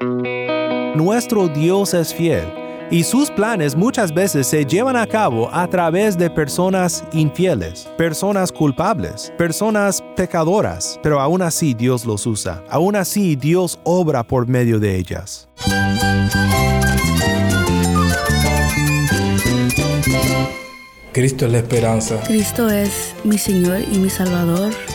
Nuestro Dios es fiel y sus planes muchas veces se llevan a cabo a través de personas infieles, personas culpables, personas pecadoras, pero aún así Dios los usa, aún así Dios obra por medio de ellas. Cristo es la esperanza. Cristo es mi Señor y mi Salvador.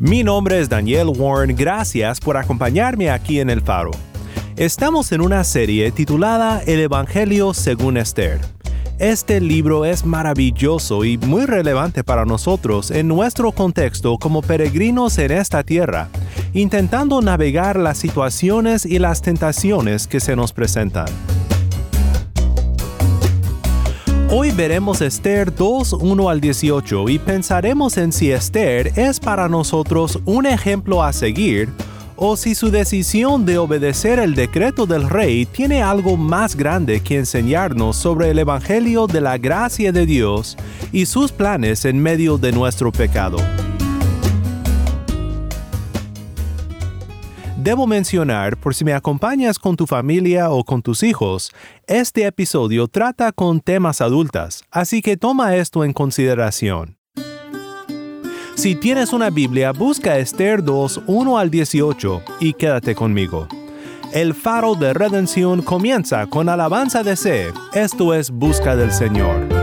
Mi nombre es Daniel Warren, gracias por acompañarme aquí en El Faro. Estamos en una serie titulada El Evangelio según Esther. Este libro es maravilloso y muy relevante para nosotros en nuestro contexto como peregrinos en esta tierra, intentando navegar las situaciones y las tentaciones que se nos presentan. Hoy veremos Esther 2, 1 al 18 y pensaremos en si Esther es para nosotros un ejemplo a seguir o si su decisión de obedecer el decreto del rey tiene algo más grande que enseñarnos sobre el Evangelio de la gracia de Dios y sus planes en medio de nuestro pecado. Debo mencionar, por si me acompañas con tu familia o con tus hijos, este episodio trata con temas adultas, así que toma esto en consideración. Si tienes una Biblia, busca Esther 2, 1 al 18 y quédate conmigo. El faro de redención comienza con alabanza de C, esto es busca del Señor.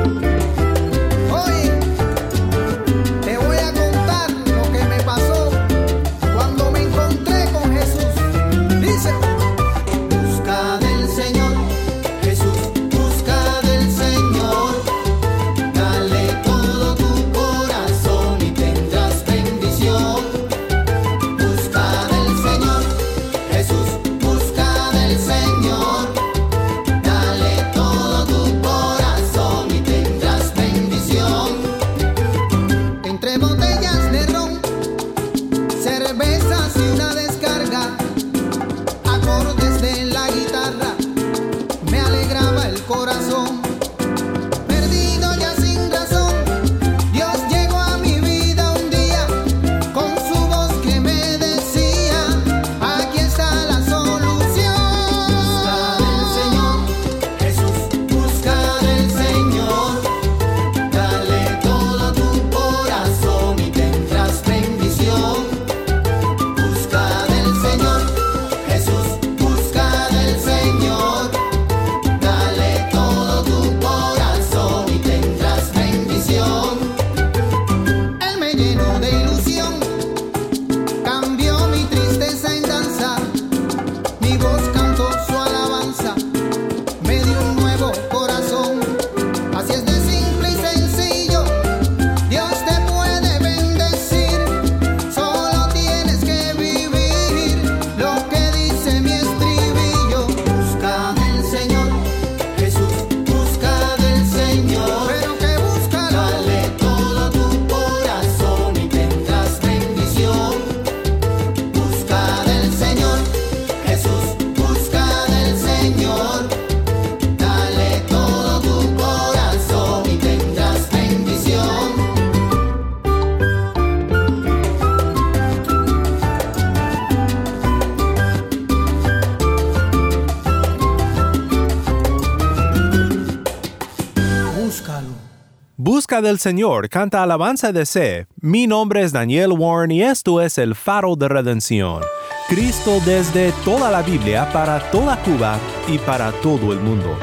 Del Señor canta alabanza de C. Mi nombre es Daniel Warren y esto es el faro de redención. Cristo desde toda la Biblia para toda Cuba y para todo el mundo.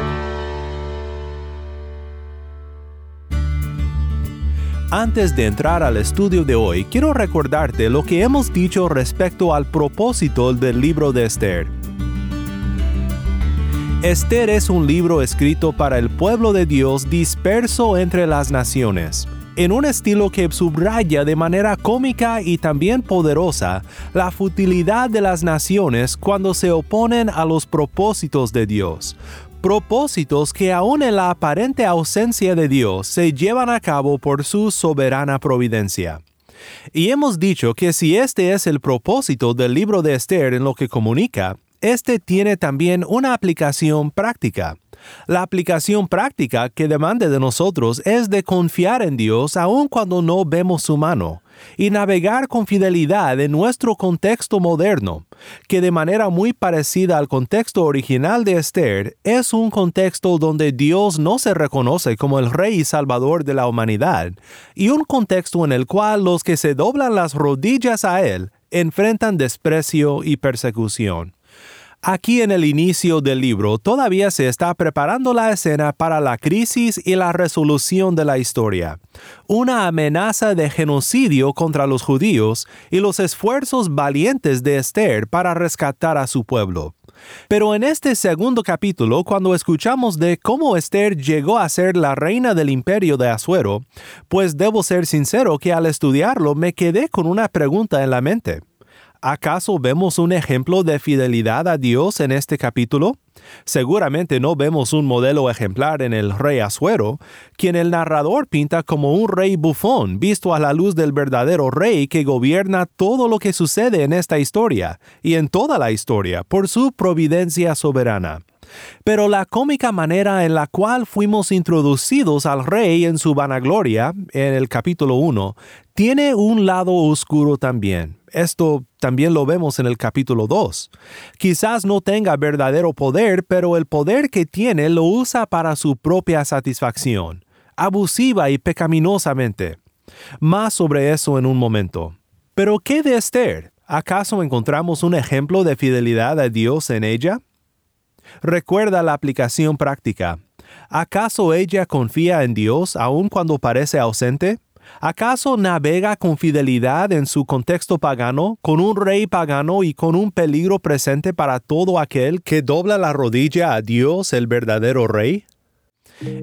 Antes de entrar al estudio de hoy, quiero recordarte lo que hemos dicho respecto al propósito del libro de Esther. Esther es un libro escrito para el pueblo de Dios disperso entre las naciones. en un estilo que subraya de manera cómica y también poderosa la futilidad de las naciones cuando se oponen a los propósitos de Dios, propósitos que aun en la aparente ausencia de Dios se llevan a cabo por su soberana providencia. Y hemos dicho que si este es el propósito del libro de Esther en lo que comunica, este tiene también una aplicación práctica. La aplicación práctica que demanda de nosotros es de confiar en Dios aun cuando no vemos su mano y navegar con fidelidad en nuestro contexto moderno, que de manera muy parecida al contexto original de Esther, es un contexto donde Dios no se reconoce como el Rey y Salvador de la humanidad, y un contexto en el cual los que se doblan las rodillas a Él enfrentan desprecio y persecución. Aquí en el inicio del libro todavía se está preparando la escena para la crisis y la resolución de la historia, una amenaza de genocidio contra los judíos y los esfuerzos valientes de Esther para rescatar a su pueblo. Pero en este segundo capítulo, cuando escuchamos de cómo Esther llegó a ser la reina del imperio de Asuero, pues debo ser sincero que al estudiarlo me quedé con una pregunta en la mente. ¿Acaso vemos un ejemplo de fidelidad a Dios en este capítulo? Seguramente no vemos un modelo ejemplar en el rey Asuero, quien el narrador pinta como un rey bufón visto a la luz del verdadero rey que gobierna todo lo que sucede en esta historia y en toda la historia por su providencia soberana. Pero la cómica manera en la cual fuimos introducidos al rey en su vanagloria, en el capítulo 1, tiene un lado oscuro también. Esto también lo vemos en el capítulo 2. Quizás no tenga verdadero poder, pero el poder que tiene lo usa para su propia satisfacción, abusiva y pecaminosamente. Más sobre eso en un momento. Pero ¿qué de Esther? ¿Acaso encontramos un ejemplo de fidelidad a Dios en ella? Recuerda la aplicación práctica. ¿Acaso ella confía en Dios aun cuando parece ausente? ¿Acaso navega con fidelidad en su contexto pagano, con un rey pagano y con un peligro presente para todo aquel que dobla la rodilla a Dios el verdadero rey?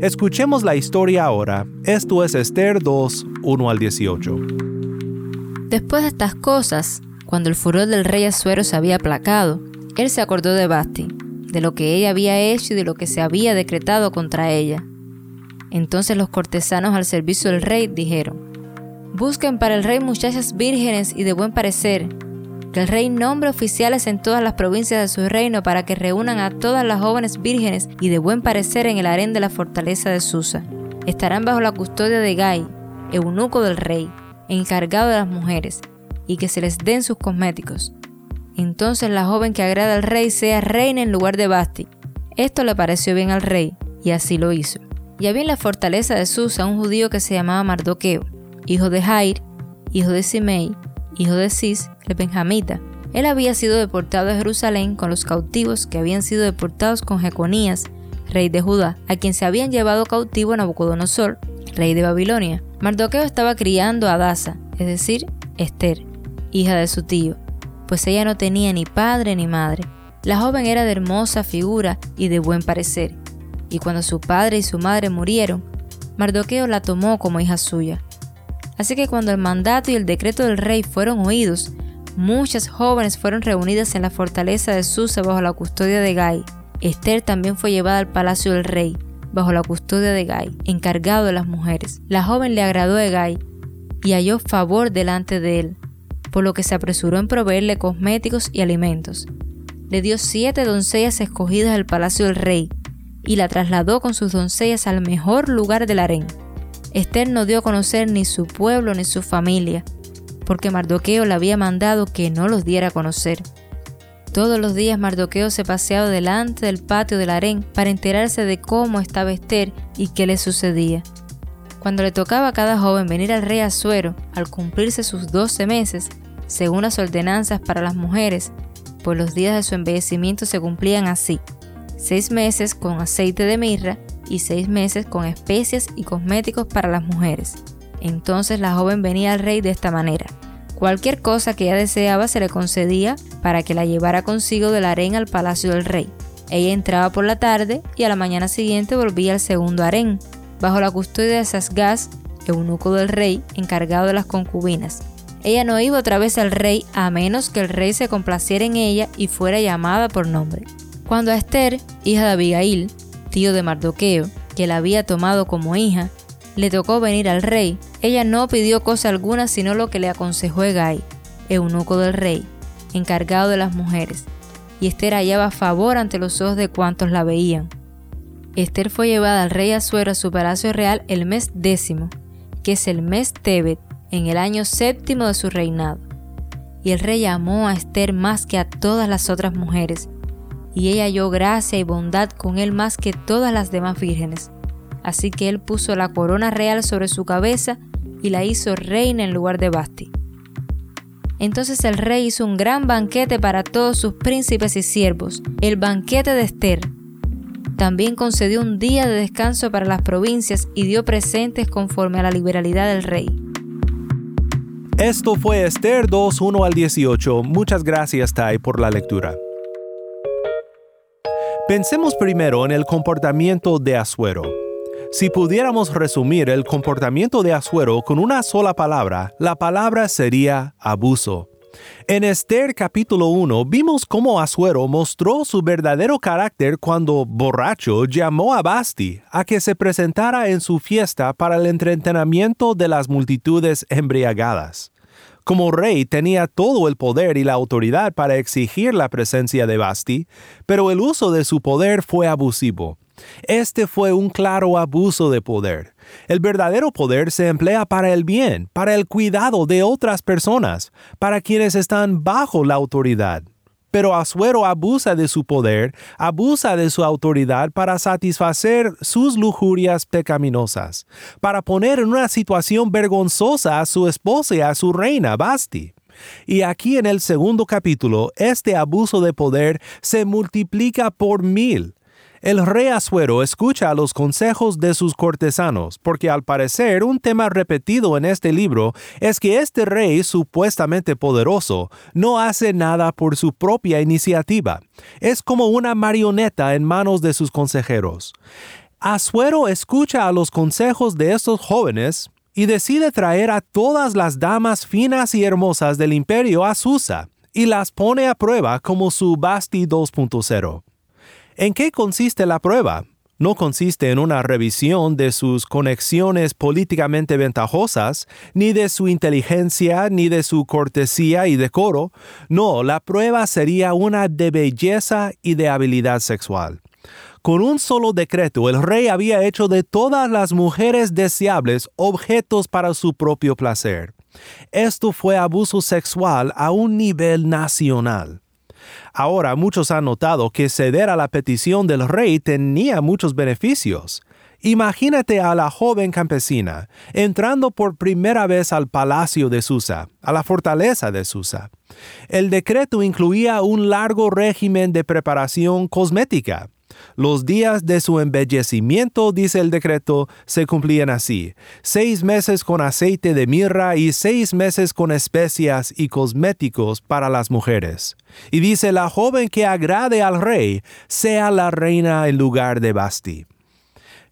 Escuchemos la historia ahora. Esto es Esther 2, 1 al 18. Después de estas cosas, cuando el furor del rey Asuero se había aplacado, él se acordó de Basti de lo que ella había hecho y de lo que se había decretado contra ella. Entonces los cortesanos al servicio del rey dijeron, Busquen para el rey muchachas vírgenes y de buen parecer, que el rey nombre oficiales en todas las provincias de su reino para que reúnan a todas las jóvenes vírgenes y de buen parecer en el harén de la fortaleza de Susa. Estarán bajo la custodia de Gai, eunuco del rey, encargado de las mujeres, y que se les den sus cosméticos entonces la joven que agrada al rey sea reina en lugar de Basti. Esto le pareció bien al rey, y así lo hizo. Y había en la fortaleza de Susa un judío que se llamaba Mardoqueo, hijo de Jair, hijo de Simei, hijo de Cis, el benjamita. Él había sido deportado a Jerusalén con los cautivos que habían sido deportados con Jeconías, rey de Judá, a quien se habían llevado cautivo Nabucodonosor, rey de Babilonia. Mardoqueo estaba criando a Adasa, es decir, Esther, hija de su tío, pues ella no tenía ni padre ni madre. La joven era de hermosa figura y de buen parecer, y cuando su padre y su madre murieron, Mardoqueo la tomó como hija suya. Así que cuando el mandato y el decreto del rey fueron oídos, muchas jóvenes fueron reunidas en la fortaleza de Susa bajo la custodia de Gai. Esther también fue llevada al palacio del rey, bajo la custodia de Gai, encargado de las mujeres. La joven le agradó a Gai y halló favor delante de él, por lo que se apresuró en proveerle cosméticos y alimentos. Le dio siete doncellas escogidas del palacio del rey, y la trasladó con sus doncellas al mejor lugar del harén. Esther no dio a conocer ni su pueblo ni su familia, porque Mardoqueo le había mandado que no los diera a conocer. Todos los días Mardoqueo se paseaba delante del patio del harén para enterarse de cómo estaba Esther y qué le sucedía. Cuando le tocaba a cada joven venir al rey Azuero, al cumplirse sus doce meses, según las ordenanzas para las mujeres, pues los días de su embellecimiento se cumplían así, seis meses con aceite de mirra y seis meses con especias y cosméticos para las mujeres. Entonces la joven venía al rey de esta manera. Cualquier cosa que ella deseaba se le concedía para que la llevara consigo de la harén al palacio del rey. Ella entraba por la tarde y a la mañana siguiente volvía al segundo harén, bajo la custodia de Sasgaz, eunuco del rey, encargado de las concubinas. Ella no iba otra vez al rey a menos que el rey se complaciera en ella y fuera llamada por nombre. Cuando a Esther, hija de Abigail, tío de Mardoqueo, que la había tomado como hija, le tocó venir al rey, ella no pidió cosa alguna sino lo que le aconsejó Egay, eunuco del rey, encargado de las mujeres, y Esther hallaba favor ante los ojos de cuantos la veían. Esther fue llevada al rey Asuero a su palacio real el mes décimo, que es el mes Tebet, en el año séptimo de su reinado. Y el rey amó a Esther más que a todas las otras mujeres, y ella halló gracia y bondad con él más que todas las demás vírgenes. Así que él puso la corona real sobre su cabeza y la hizo reina en lugar de Basti. Entonces el rey hizo un gran banquete para todos sus príncipes y siervos, el banquete de Esther. También concedió un día de descanso para las provincias y dio presentes conforme a la liberalidad del rey. Esto fue Esther 2, 1 al 18. Muchas gracias, Tai, por la lectura. Pensemos primero en el comportamiento de Asuero. Si pudiéramos resumir el comportamiento de Asuero con una sola palabra, la palabra sería abuso. En Esther capítulo 1 vimos cómo Asuero mostró su verdadero carácter cuando, borracho, llamó a Basti a que se presentara en su fiesta para el entretenimiento de las multitudes embriagadas. Como rey tenía todo el poder y la autoridad para exigir la presencia de Basti, pero el uso de su poder fue abusivo. Este fue un claro abuso de poder. El verdadero poder se emplea para el bien, para el cuidado de otras personas, para quienes están bajo la autoridad. Pero Asuero abusa de su poder, abusa de su autoridad para satisfacer sus lujurias pecaminosas, para poner en una situación vergonzosa a su esposa y a su reina, Basti. Y aquí en el segundo capítulo, este abuso de poder se multiplica por mil. El rey Asuero escucha los consejos de sus cortesanos, porque al parecer un tema repetido en este libro es que este rey supuestamente poderoso no hace nada por su propia iniciativa. Es como una marioneta en manos de sus consejeros. Asuero escucha a los consejos de estos jóvenes y decide traer a todas las damas finas y hermosas del imperio a Susa y las pone a prueba como su Basti 2.0. ¿En qué consiste la prueba? No consiste en una revisión de sus conexiones políticamente ventajosas, ni de su inteligencia, ni de su cortesía y decoro. No, la prueba sería una de belleza y de habilidad sexual. Con un solo decreto, el rey había hecho de todas las mujeres deseables objetos para su propio placer. Esto fue abuso sexual a un nivel nacional. Ahora muchos han notado que ceder a la petición del rey tenía muchos beneficios. Imagínate a la joven campesina entrando por primera vez al palacio de Susa, a la fortaleza de Susa. El decreto incluía un largo régimen de preparación cosmética, los días de su embellecimiento, dice el decreto, se cumplían así, seis meses con aceite de mirra y seis meses con especias y cosméticos para las mujeres. Y dice, la joven que agrade al rey, sea la reina en lugar de Basti.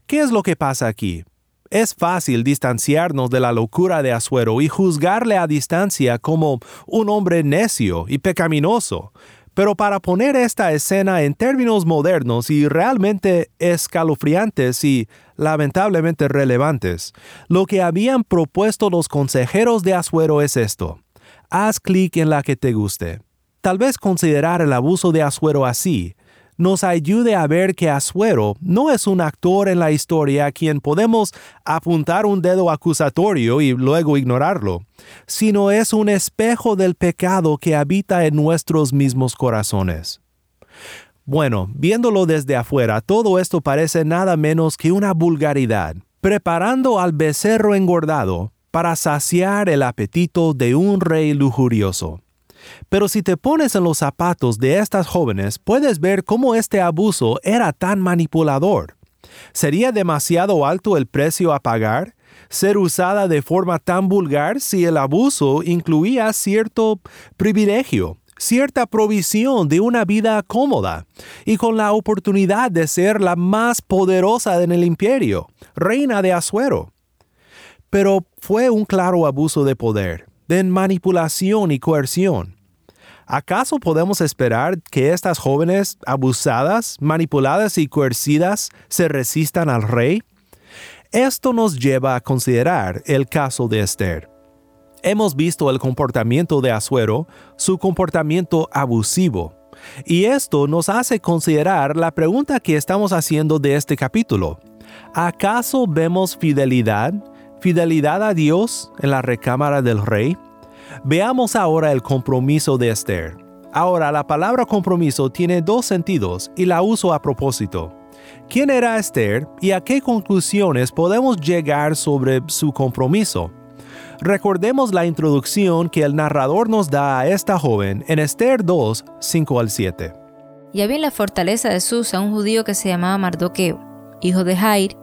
¿Qué es lo que pasa aquí? Es fácil distanciarnos de la locura de Asuero y juzgarle a distancia como un hombre necio y pecaminoso, pero para poner esta escena en términos modernos y realmente escalofriantes y lamentablemente relevantes, lo que habían propuesto los consejeros de Asuero es esto. Haz clic en la que te guste. Tal vez considerar el abuso de Asuero así nos ayude a ver que Asuero no es un actor en la historia a quien podemos apuntar un dedo acusatorio y luego ignorarlo, sino es un espejo del pecado que habita en nuestros mismos corazones. Bueno, viéndolo desde afuera, todo esto parece nada menos que una vulgaridad, preparando al becerro engordado para saciar el apetito de un rey lujurioso. Pero si te pones en los zapatos de estas jóvenes, puedes ver cómo este abuso era tan manipulador. ¿Sería demasiado alto el precio a pagar? ¿Ser usada de forma tan vulgar si el abuso incluía cierto privilegio, cierta provisión de una vida cómoda y con la oportunidad de ser la más poderosa en el imperio, reina de Asuero? pero fue un claro abuso de poder, de manipulación y coerción. ¿Acaso podemos esperar que estas jóvenes abusadas, manipuladas y coercidas se resistan al rey? Esto nos lleva a considerar el caso de Esther. Hemos visto el comportamiento de Asuero, su comportamiento abusivo, y esto nos hace considerar la pregunta que estamos haciendo de este capítulo. ¿Acaso vemos fidelidad, fidelidad a Dios en la recámara del rey? Veamos ahora el compromiso de Esther. Ahora, la palabra compromiso tiene dos sentidos y la uso a propósito. ¿Quién era Esther y a qué conclusiones podemos llegar sobre su compromiso? Recordemos la introducción que el narrador nos da a esta joven en Esther 2, 5 al 7. Y había en la fortaleza de Susa un judío que se llamaba Mardoqueo, hijo de Jair,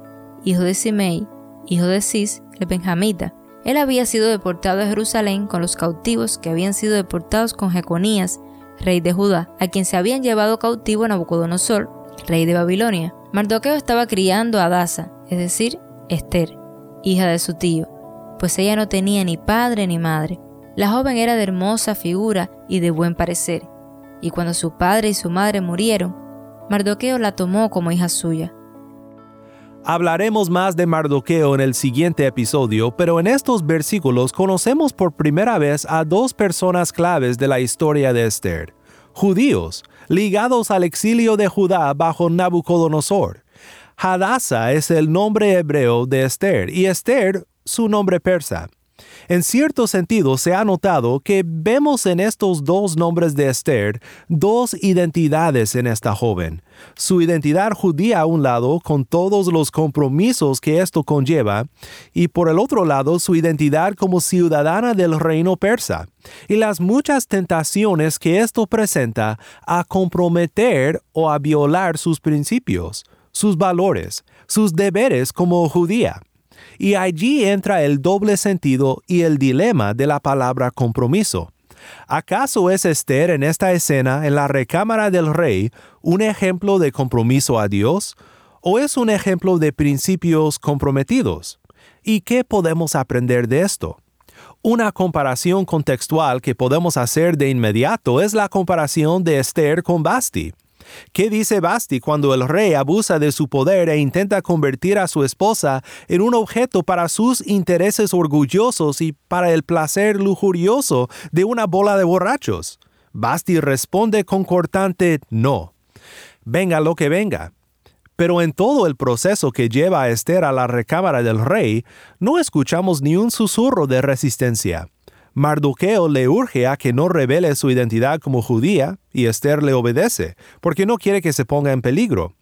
hijo de Simei, hijo de Cis, el benjamita, él había sido deportado a Jerusalén con los cautivos que habían sido deportados con Jeconías, rey de Judá, a quien se habían llevado cautivo Nabucodonosor, rey de Babilonia. Mardoqueo estaba criando a Adasa, es decir, Esther, hija de su tío, pues ella no tenía ni padre ni madre. La joven era de hermosa figura y de buen parecer, y cuando su padre y su madre murieron, Mardoqueo la tomó como hija suya. Hablaremos más de Mardoqueo en el siguiente episodio, pero en estos versículos conocemos por primera vez a dos personas claves de la historia de Esther, judíos, ligados al exilio de Judá bajo Nabucodonosor. Hadassah es el nombre hebreo de Esther y Esther su nombre persa. En cierto sentido, se ha notado que vemos en estos dos nombres de Esther dos identidades en esta joven. Su identidad judía a un lado, con todos los compromisos que esto conlleva, y por el otro lado su identidad como ciudadana del reino persa, y las muchas tentaciones que esto presenta a comprometer o a violar sus principios, sus valores, sus deberes como judía. Y allí entra el doble sentido y el dilema de la palabra compromiso. ¿Acaso es Esther en esta escena en la recámara del rey un ejemplo de compromiso a Dios o es un ejemplo de principios comprometidos? ¿Y qué podemos aprender de esto? Una comparación contextual que podemos hacer de inmediato es la comparación de Esther con Basti. ¿Qué dice Basti cuando el rey abusa de su poder e intenta convertir a su esposa en un objeto para sus intereses orgullosos y para el placer lujurioso de una bola de borrachos? Basti responde con cortante no. Venga lo que venga. Pero en todo el proceso que lleva a Esther a la recámara del rey, no escuchamos ni un susurro de resistencia. Mardoqueo le urge a que no revele su identidad como judía, y Esther le obedece, porque no quiere que se ponga en peligro.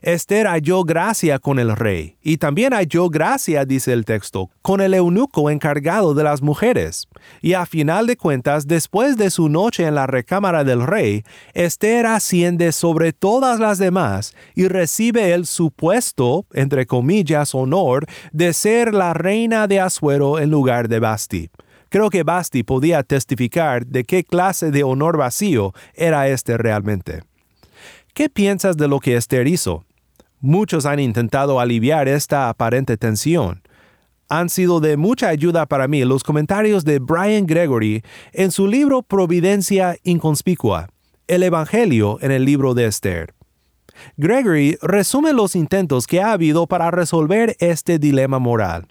Esther halló gracia con el rey, y también halló gracia, dice el texto, con el eunuco encargado de las mujeres. Y a final de cuentas, después de su noche en la recámara del rey, Esther asciende sobre todas las demás y recibe el supuesto, entre comillas, honor de ser la reina de Asuero en lugar de Basti. Creo que Basti podía testificar de qué clase de honor vacío era este realmente. ¿Qué piensas de lo que Esther hizo? Muchos han intentado aliviar esta aparente tensión. Han sido de mucha ayuda para mí los comentarios de Brian Gregory en su libro Providencia Inconspicua, el Evangelio en el libro de Esther. Gregory resume los intentos que ha habido para resolver este dilema moral.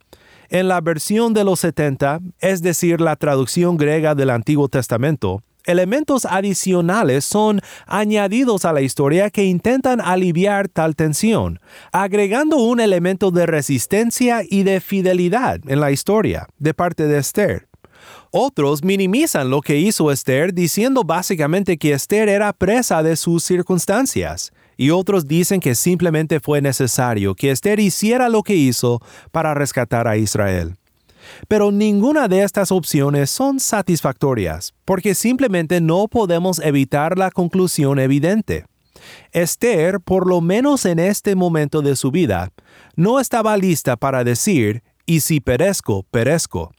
En la versión de los 70, es decir, la traducción griega del Antiguo Testamento, elementos adicionales son añadidos a la historia que intentan aliviar tal tensión, agregando un elemento de resistencia y de fidelidad en la historia de parte de Esther. Otros minimizan lo que hizo Esther diciendo básicamente que Esther era presa de sus circunstancias y otros dicen que simplemente fue necesario que Esther hiciera lo que hizo para rescatar a Israel. Pero ninguna de estas opciones son satisfactorias, porque simplemente no podemos evitar la conclusión evidente. Esther, por lo menos en este momento de su vida, no estaba lista para decir, y si perezco, perezco.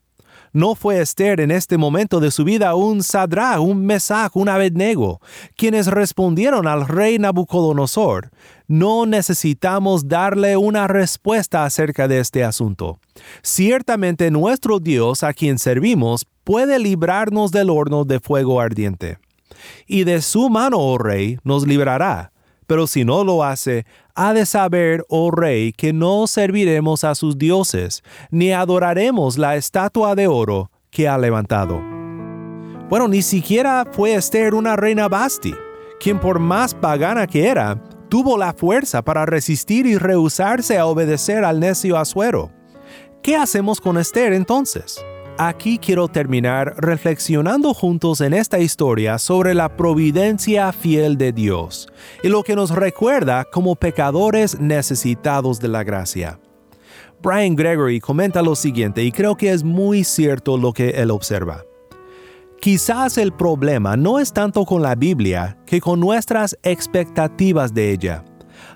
¿No fue Esther en este momento de su vida un Sadra, un Mesach, un Abednego, quienes respondieron al rey Nabucodonosor? No necesitamos darle una respuesta acerca de este asunto. Ciertamente nuestro Dios a quien servimos puede librarnos del horno de fuego ardiente. Y de su mano, oh rey, nos librará. Pero si no lo hace, ha de saber, oh rey, que no serviremos a sus dioses, ni adoraremos la estatua de oro que ha levantado. Bueno, ni siquiera fue Esther una reina Basti, quien por más pagana que era, tuvo la fuerza para resistir y rehusarse a obedecer al necio Asuero. ¿Qué hacemos con Esther entonces? Aquí quiero terminar reflexionando juntos en esta historia sobre la providencia fiel de Dios y lo que nos recuerda como pecadores necesitados de la gracia. Brian Gregory comenta lo siguiente y creo que es muy cierto lo que él observa. Quizás el problema no es tanto con la Biblia que con nuestras expectativas de ella.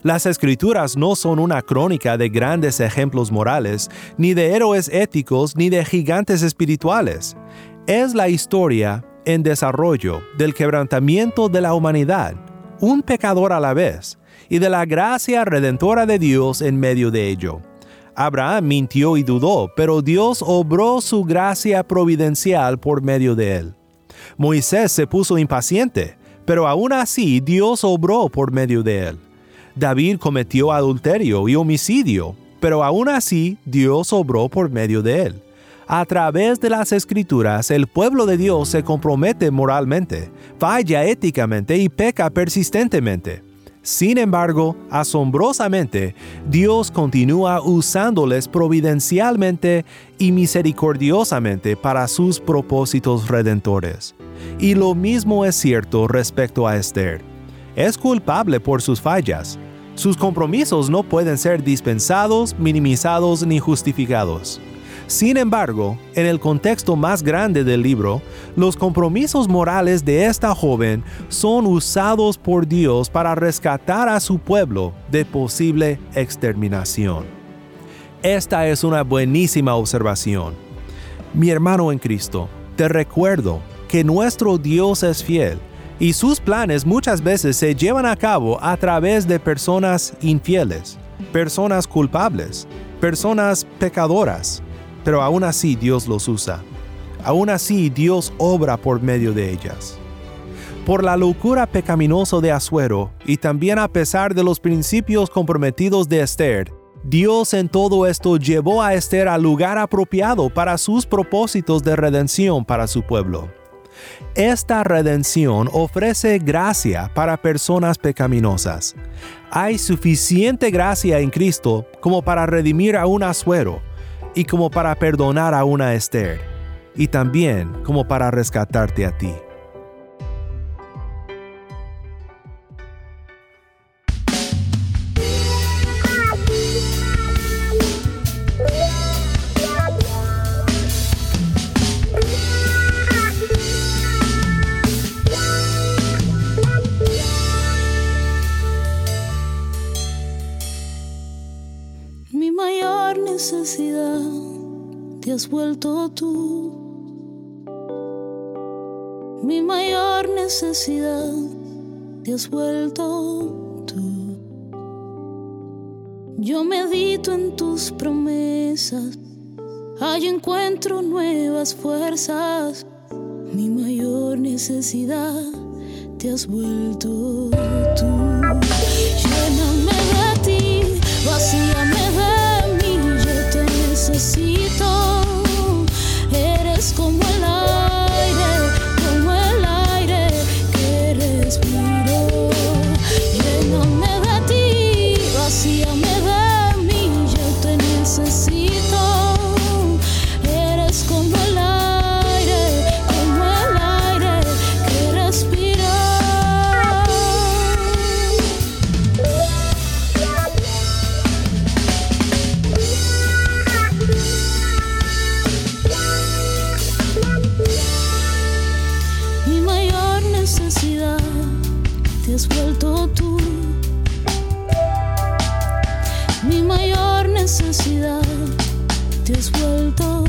Las escrituras no son una crónica de grandes ejemplos morales, ni de héroes éticos, ni de gigantes espirituales. Es la historia en desarrollo del quebrantamiento de la humanidad, un pecador a la vez, y de la gracia redentora de Dios en medio de ello. Abraham mintió y dudó, pero Dios obró su gracia providencial por medio de él. Moisés se puso impaciente, pero aún así Dios obró por medio de él. David cometió adulterio y homicidio, pero aún así Dios obró por medio de él. A través de las escrituras, el pueblo de Dios se compromete moralmente, falla éticamente y peca persistentemente. Sin embargo, asombrosamente, Dios continúa usándoles providencialmente y misericordiosamente para sus propósitos redentores. Y lo mismo es cierto respecto a Esther es culpable por sus fallas. Sus compromisos no pueden ser dispensados, minimizados ni justificados. Sin embargo, en el contexto más grande del libro, los compromisos morales de esta joven son usados por Dios para rescatar a su pueblo de posible exterminación. Esta es una buenísima observación. Mi hermano en Cristo, te recuerdo que nuestro Dios es fiel y sus planes muchas veces se llevan a cabo a través de personas infieles, personas culpables, personas pecadoras, pero aún así Dios los usa. Aún así Dios obra por medio de ellas. Por la locura pecaminosa de Asuero y también a pesar de los principios comprometidos de Esther, Dios en todo esto llevó a Esther al lugar apropiado para sus propósitos de redención para su pueblo. Esta redención ofrece gracia para personas pecaminosas. Hay suficiente gracia en Cristo como para redimir a un asuero y como para perdonar a una Esther, y también como para rescatarte a ti. Tú. Mi mayor necesidad te has vuelto tú. Yo medito en tus promesas, ahí encuentro nuevas fuerzas. Mi mayor necesidad te has vuelto tú. Lléname de ti, vacíame de mí, yo te necesito. tú. Mi mayor necesidad te has vuelto.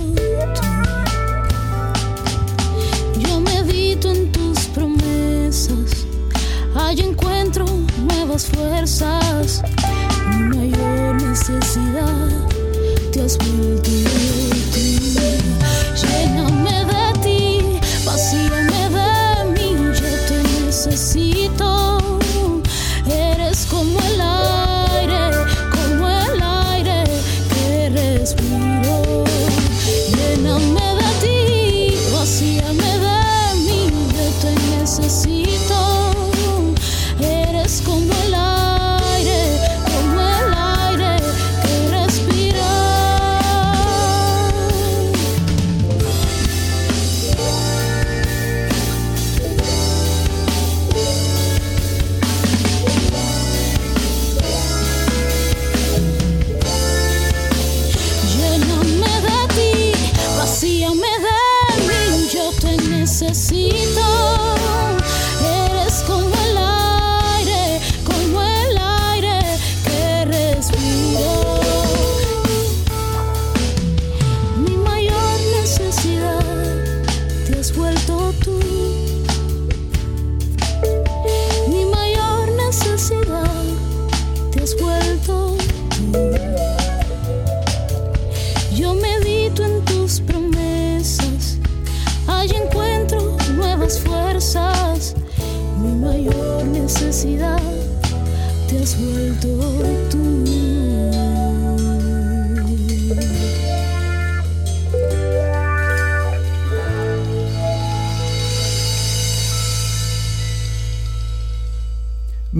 Yo medito en tus promesas, Allí encuentro nuevas fuerzas. Mi mayor necesidad te has vuelto tú. Lléname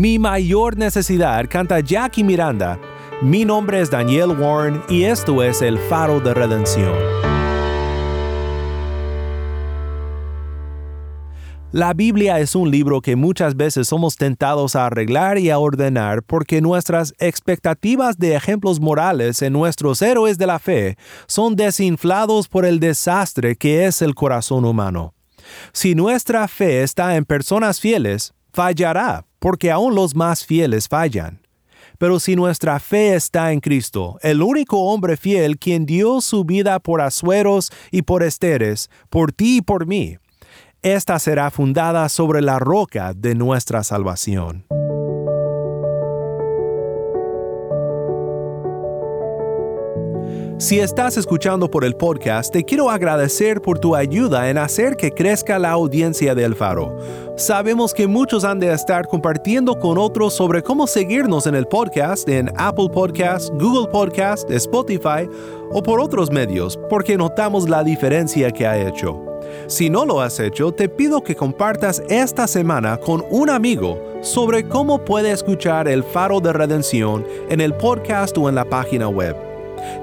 Mi mayor necesidad canta Jackie Miranda. Mi nombre es Daniel Warren y esto es El Faro de Redención. La Biblia es un libro que muchas veces somos tentados a arreglar y a ordenar porque nuestras expectativas de ejemplos morales en nuestros héroes de la fe son desinflados por el desastre que es el corazón humano. Si nuestra fe está en personas fieles, fallará, porque aún los más fieles fallan. Pero si nuestra fe está en Cristo, el único hombre fiel quien dio su vida por Asueros y por Esteres, por ti y por mí, esta será fundada sobre la roca de nuestra salvación. Si estás escuchando por el podcast, te quiero agradecer por tu ayuda en hacer que crezca la audiencia del Faro. Sabemos que muchos han de estar compartiendo con otros sobre cómo seguirnos en el podcast en Apple Podcast, Google Podcast, Spotify o por otros medios, porque notamos la diferencia que ha hecho. Si no lo has hecho, te pido que compartas esta semana con un amigo sobre cómo puede escuchar el Faro de Redención en el podcast o en la página web.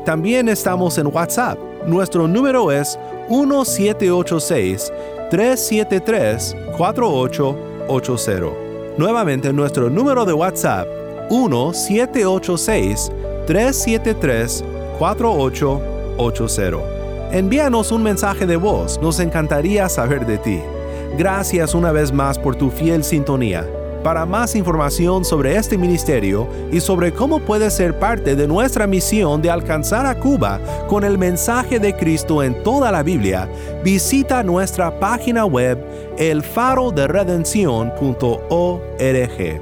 También estamos en WhatsApp. Nuestro número es 1786-373-4880. Nuevamente nuestro número de WhatsApp 1786-373-4880. Envíanos un mensaje de voz, nos encantaría saber de ti. Gracias una vez más por tu fiel sintonía. Para más información sobre este ministerio y sobre cómo puedes ser parte de nuestra misión de alcanzar a Cuba con el mensaje de Cristo en toda la Biblia, visita nuestra página web elfaroderedencion.org.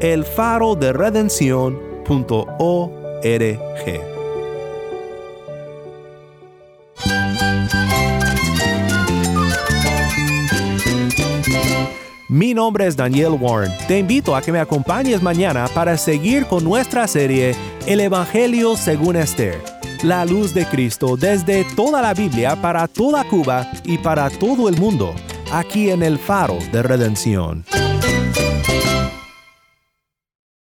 elfaroderedencion.org. Mi nombre es Daniel Warren. Te invito a que me acompañes mañana para seguir con nuestra serie El Evangelio según Esther. La luz de Cristo desde toda la Biblia para toda Cuba y para todo el mundo, aquí en el Faro de Redención.